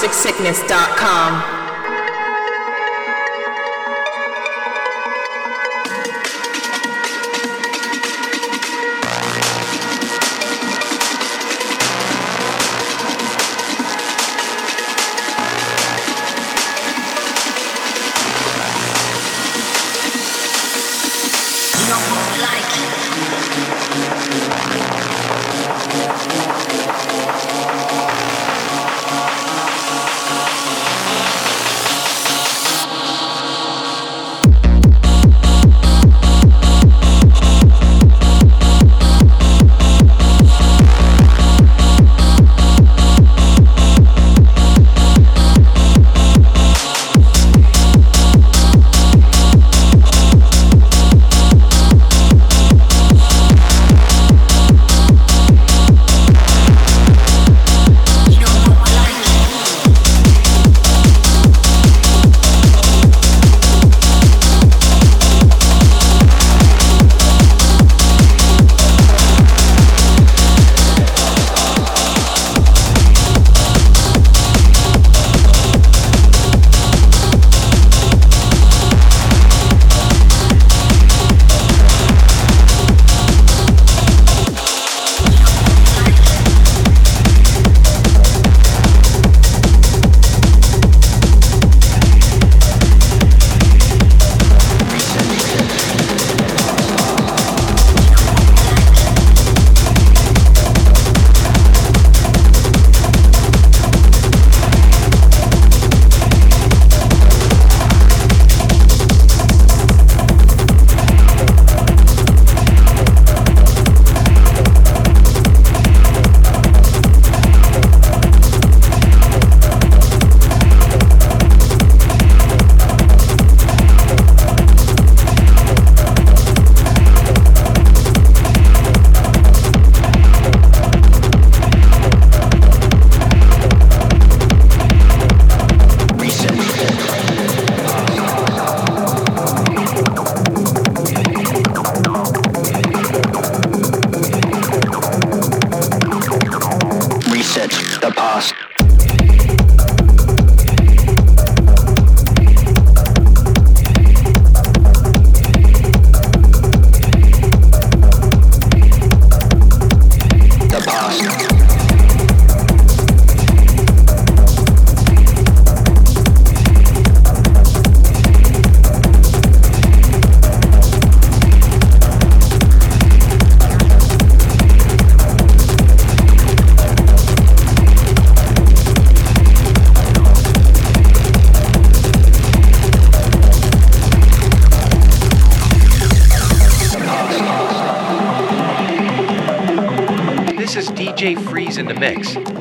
toxicsickness.com.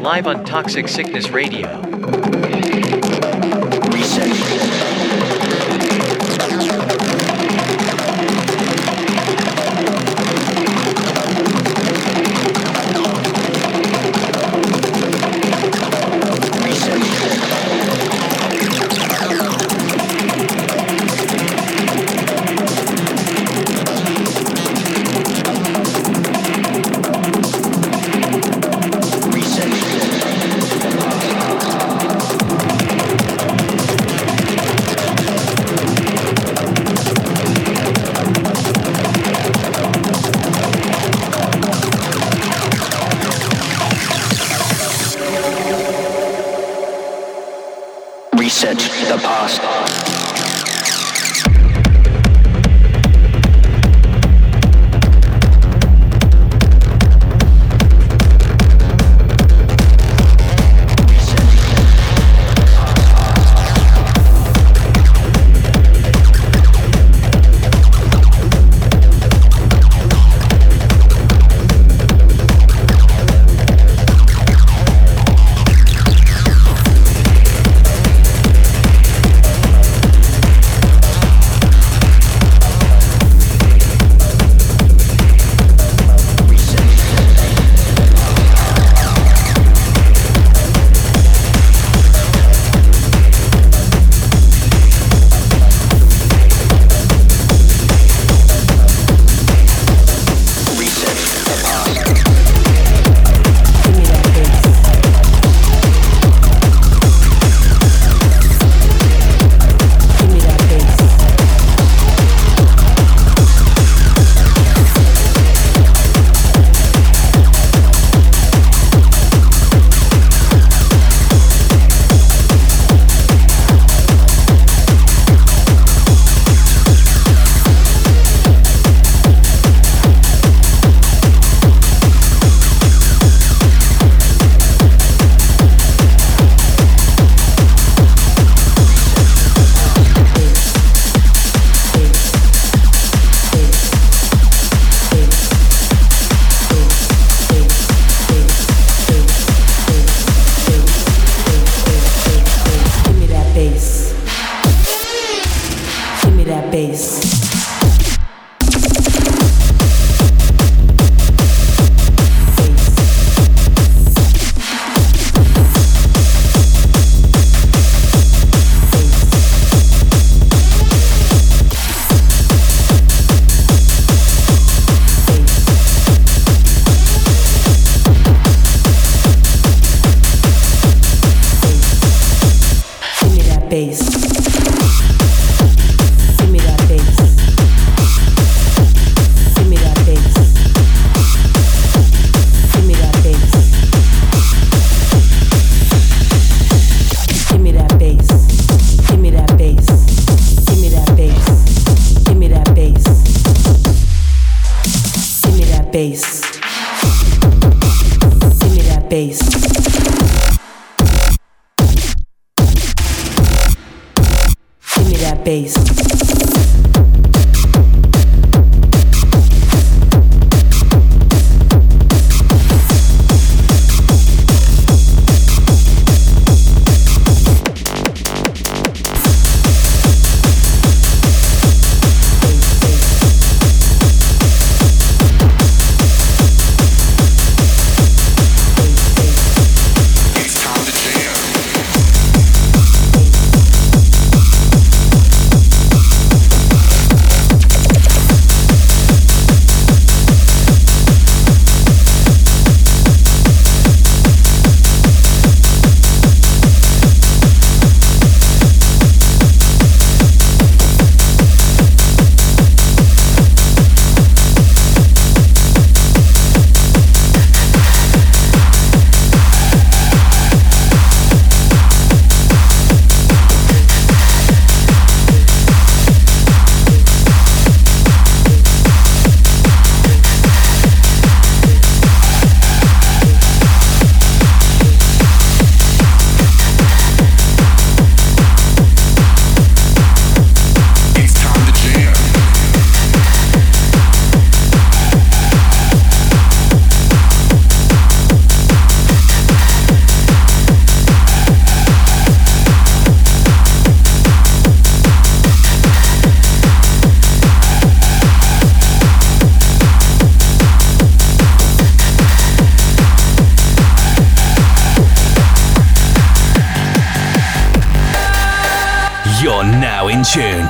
live on Toxic Sickness Radio.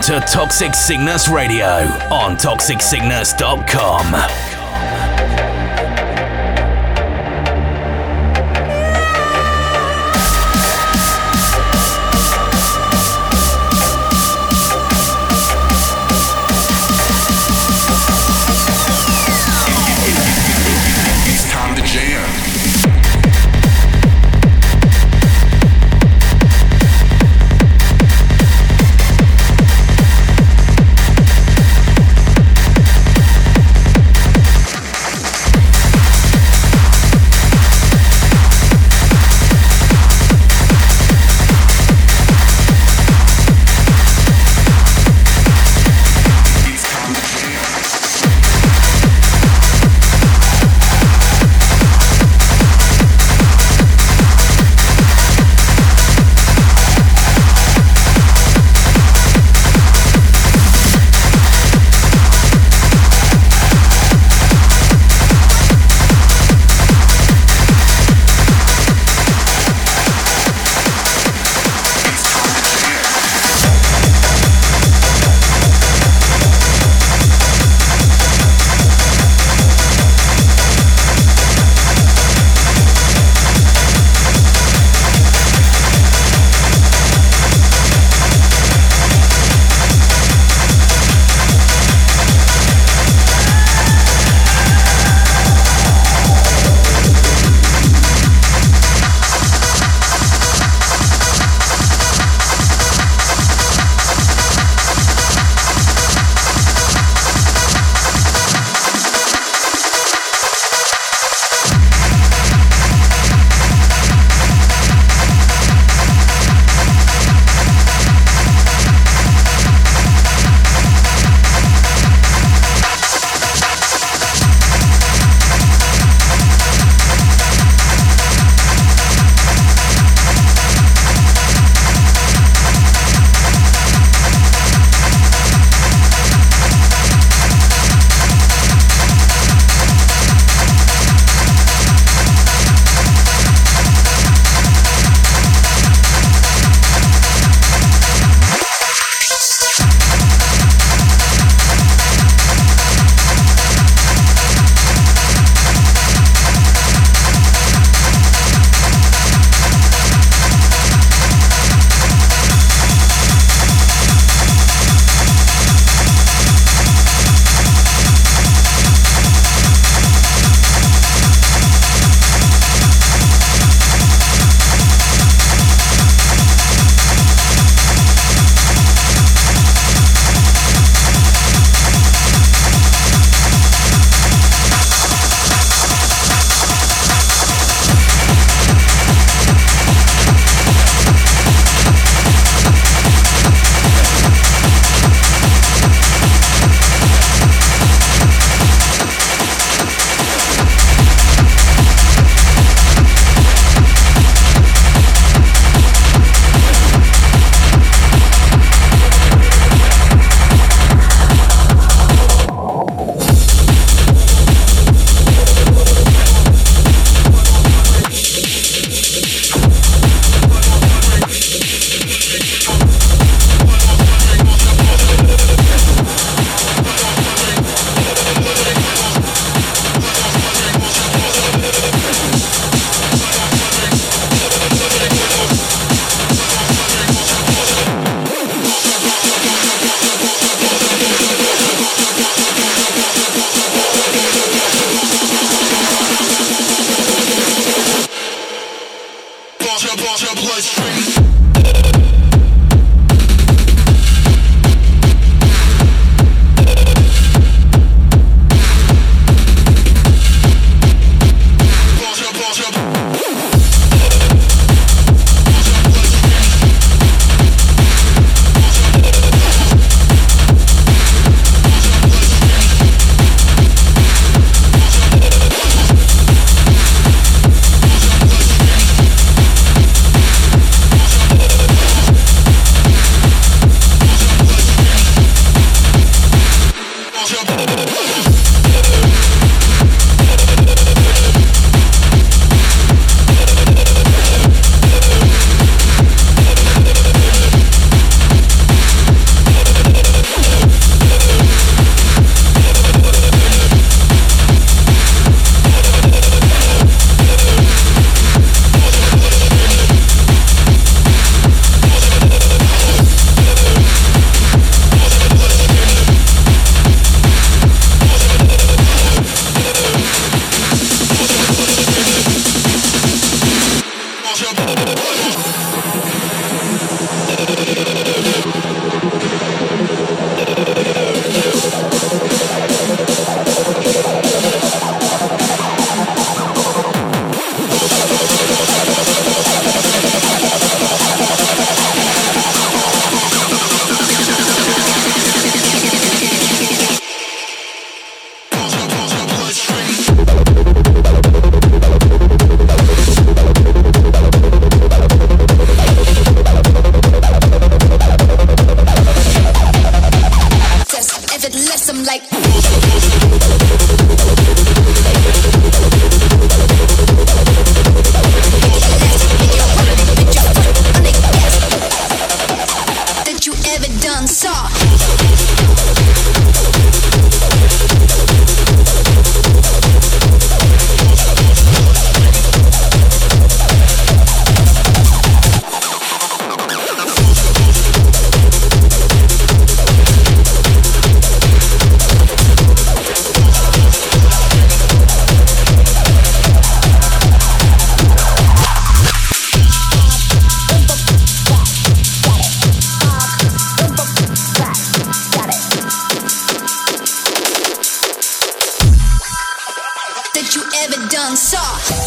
To Toxic Sickness Radio on toxicsickness.com. done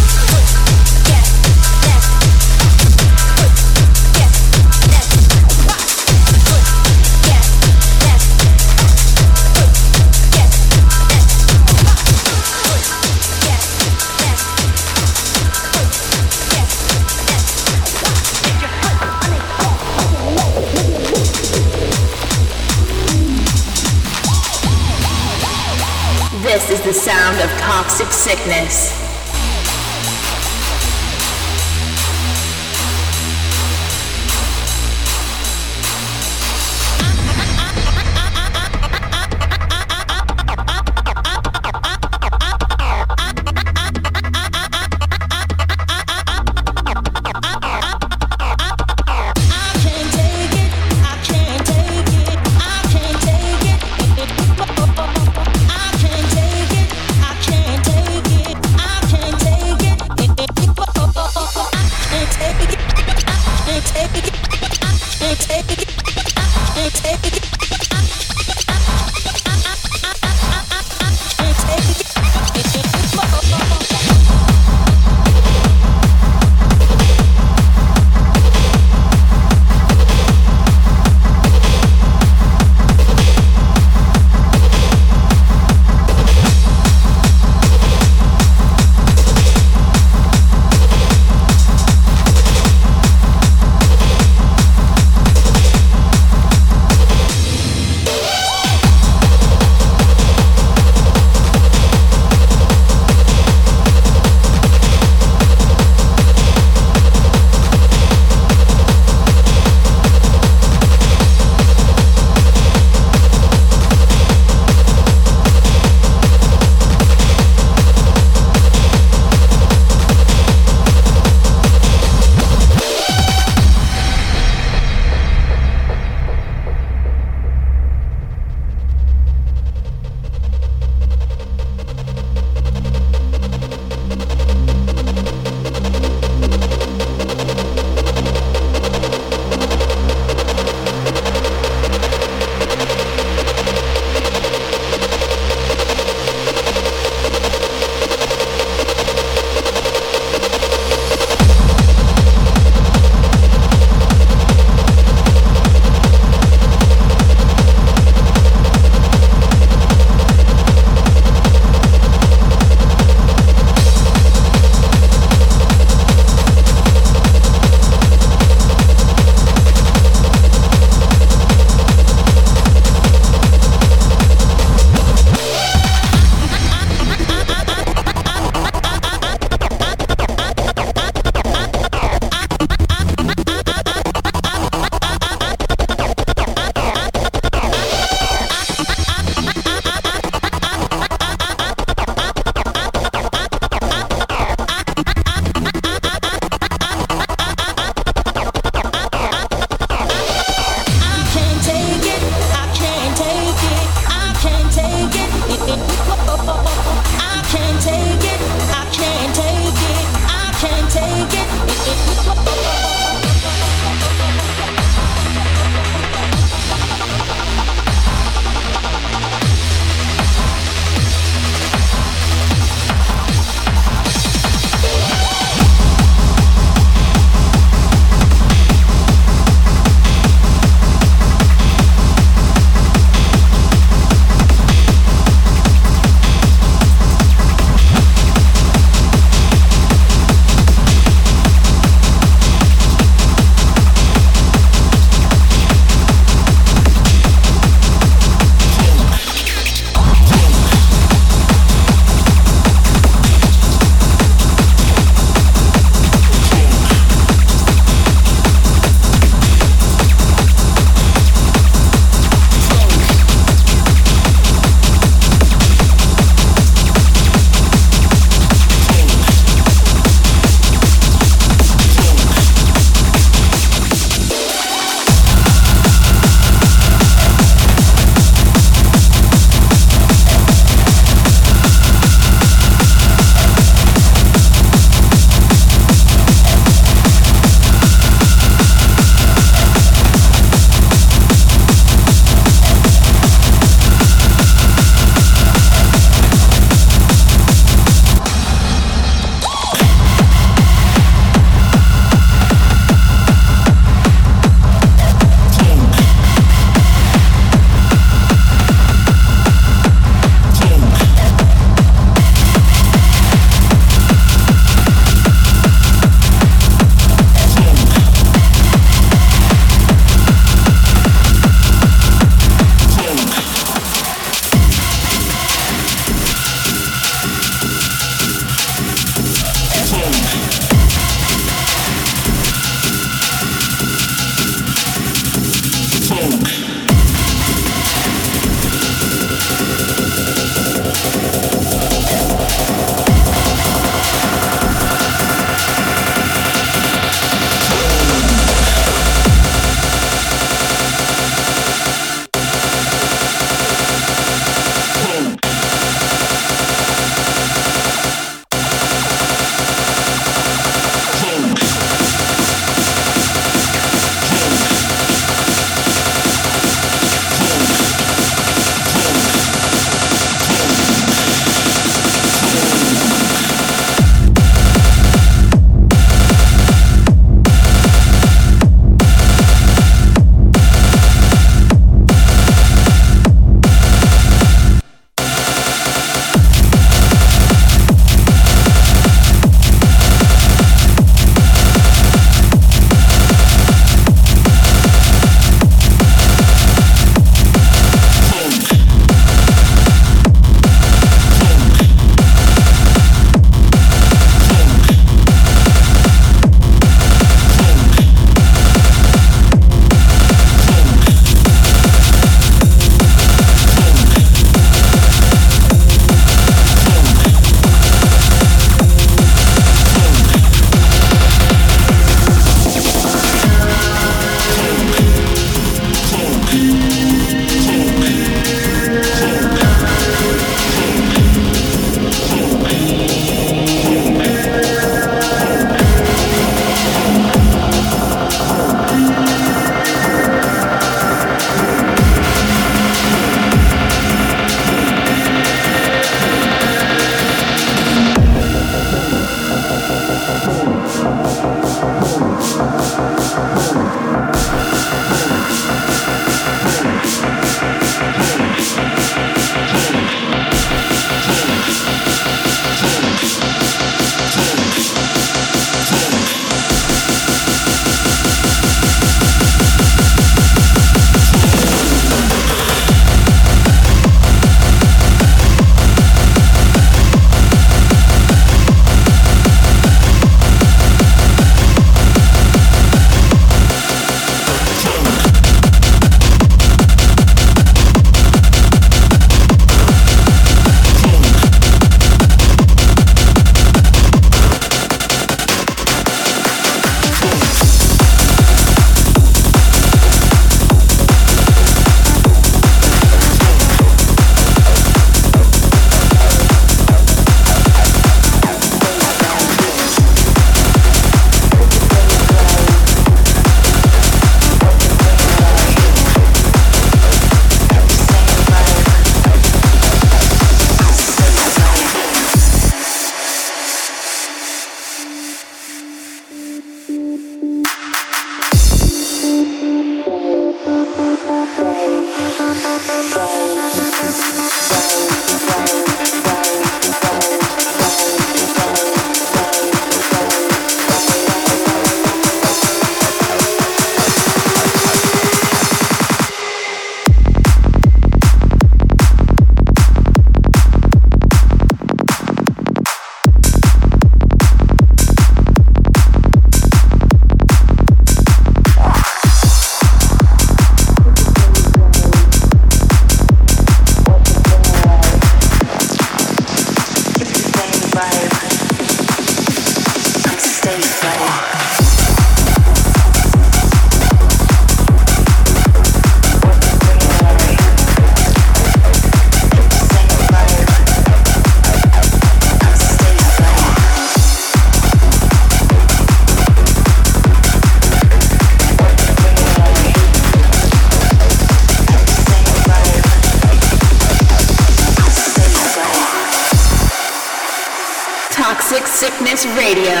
Sickness Radio.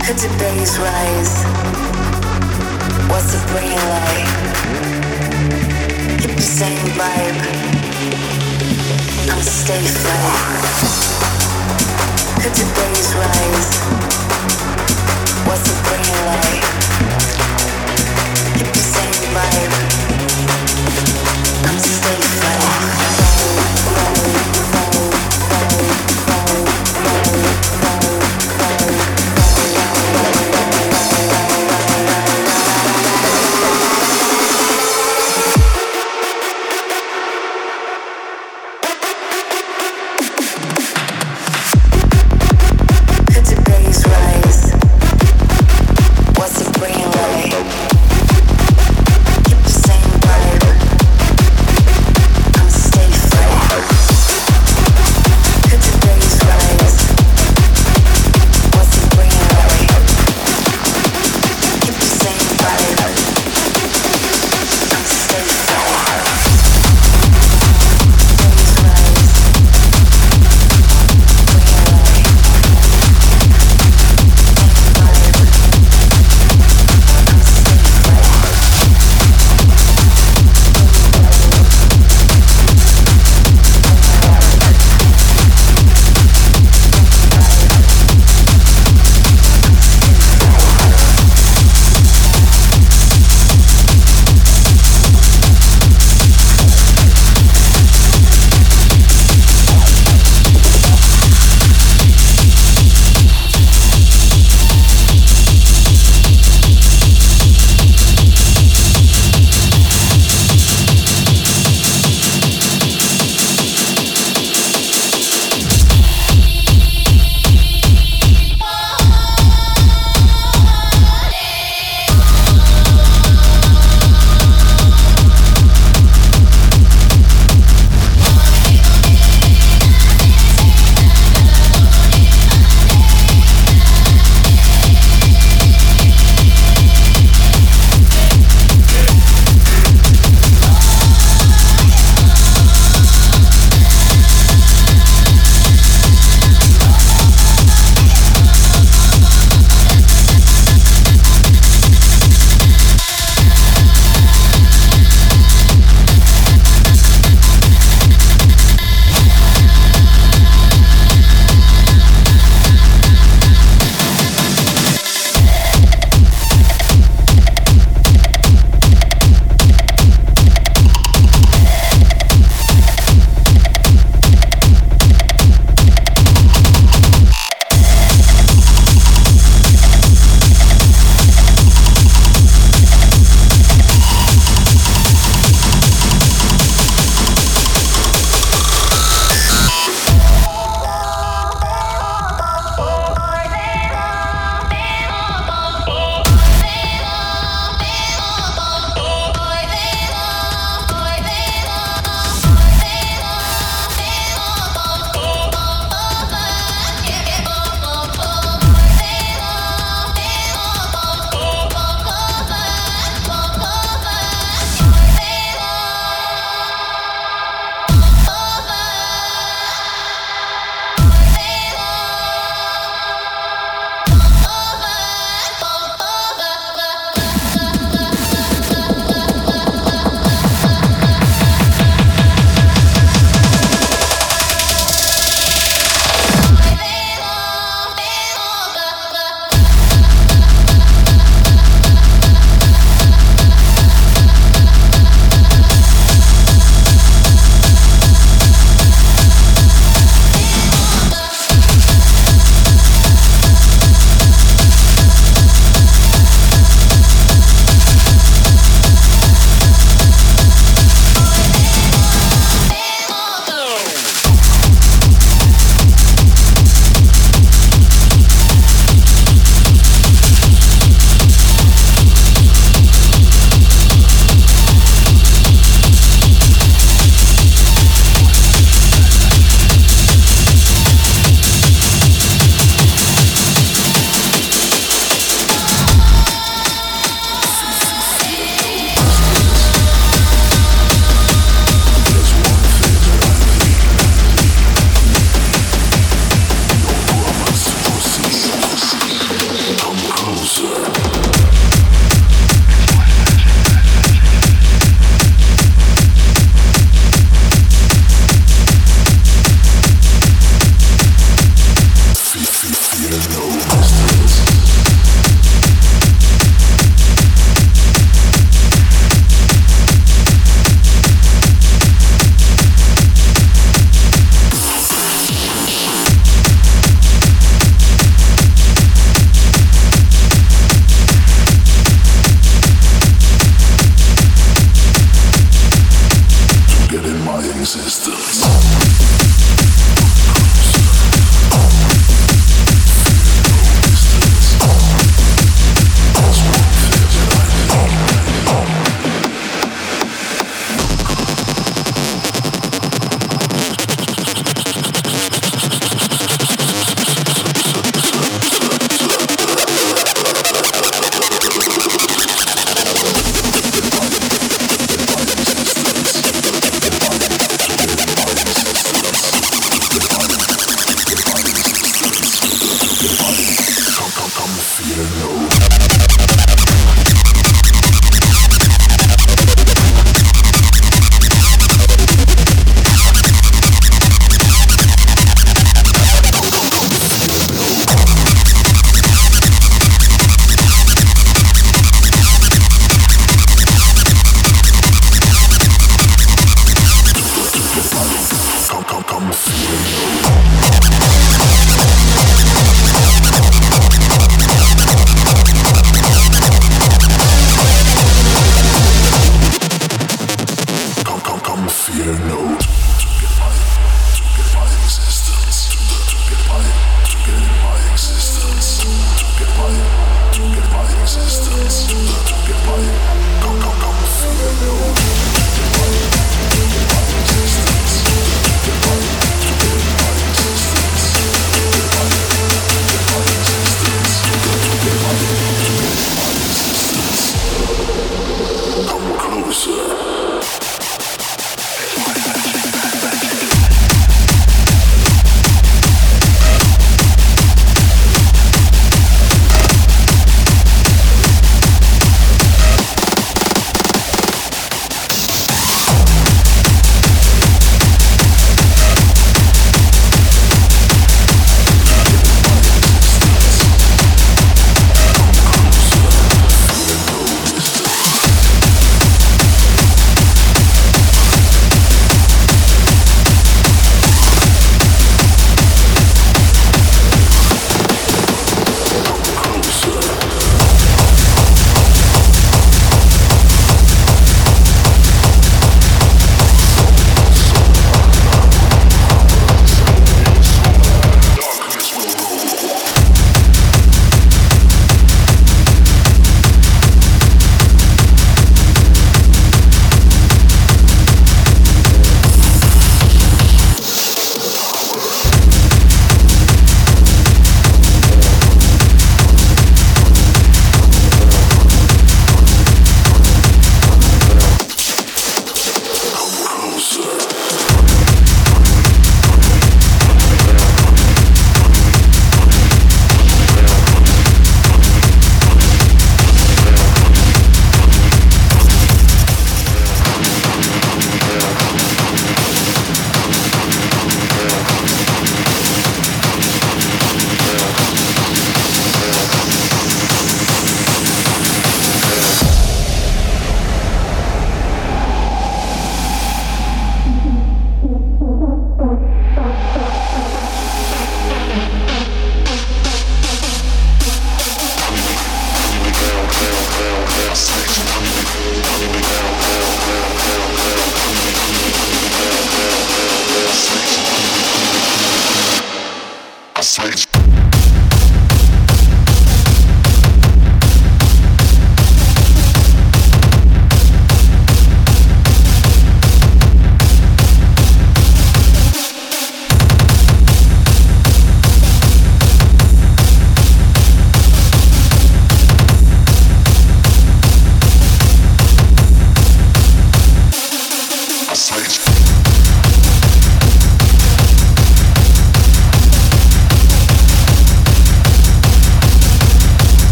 Could the bass rise? What's the brain like? Keep the same vibe. I'm stay fly. Could the bass rise? What's the brain like? vibe.